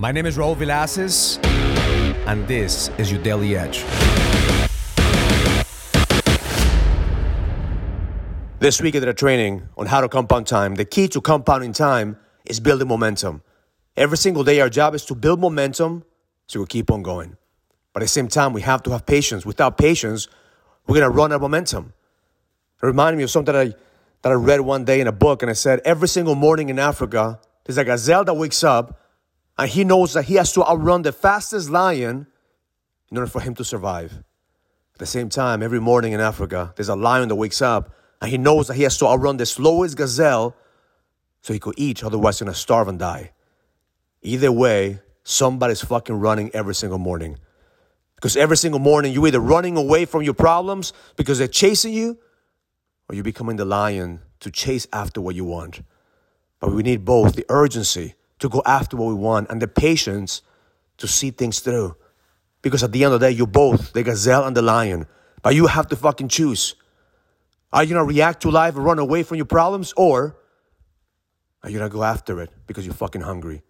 My name is Raul Villacis, and this is your Daily Edge. This week I did a training on how to compound time. The key to compounding time is building momentum. Every single day, our job is to build momentum so we keep on going. But at the same time, we have to have patience. Without patience, we're gonna run out of momentum. It reminded me of something that I, that I read one day in a book, and I said every single morning in Africa, there's a gazelle that wakes up and he knows that he has to outrun the fastest lion in order for him to survive. At the same time, every morning in Africa, there's a lion that wakes up and he knows that he has to outrun the slowest gazelle so he could eat, otherwise, he's gonna starve and die. Either way, somebody's fucking running every single morning. Because every single morning, you're either running away from your problems because they're chasing you, or you're becoming the lion to chase after what you want. But we need both the urgency to go after what we want and the patience to see things through. Because at the end of the day, you're both the gazelle and the lion. But you have to fucking choose. Are you gonna react to life and run away from your problems, or are you gonna go after it because you're fucking hungry?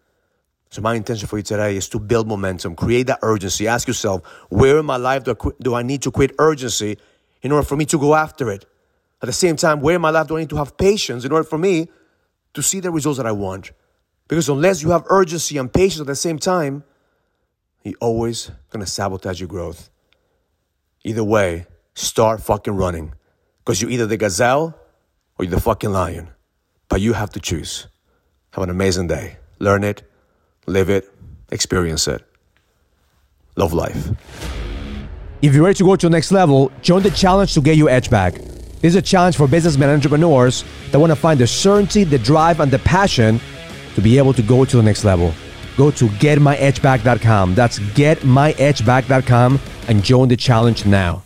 So my intention for you today is to build momentum, create that urgency. Ask yourself, where in my life do I, qu- do I need to create urgency in order for me to go after it? At the same time, where in my life do I need to have patience in order for me to see the results that I want? Because unless you have urgency and patience at the same time, you're always gonna sabotage your growth. Either way, start fucking running. Because you're either the gazelle or you're the fucking lion. But you have to choose. Have an amazing day. Learn it, live it, experience it. Love life. If you're ready to go to the next level, join the challenge to get your edge back. This is a challenge for businessmen and entrepreneurs that want to find the certainty, the drive, and the passion to be able to go to the next level. Go to getmyedgeback.com. That's getmyedgeback.com and join the challenge now.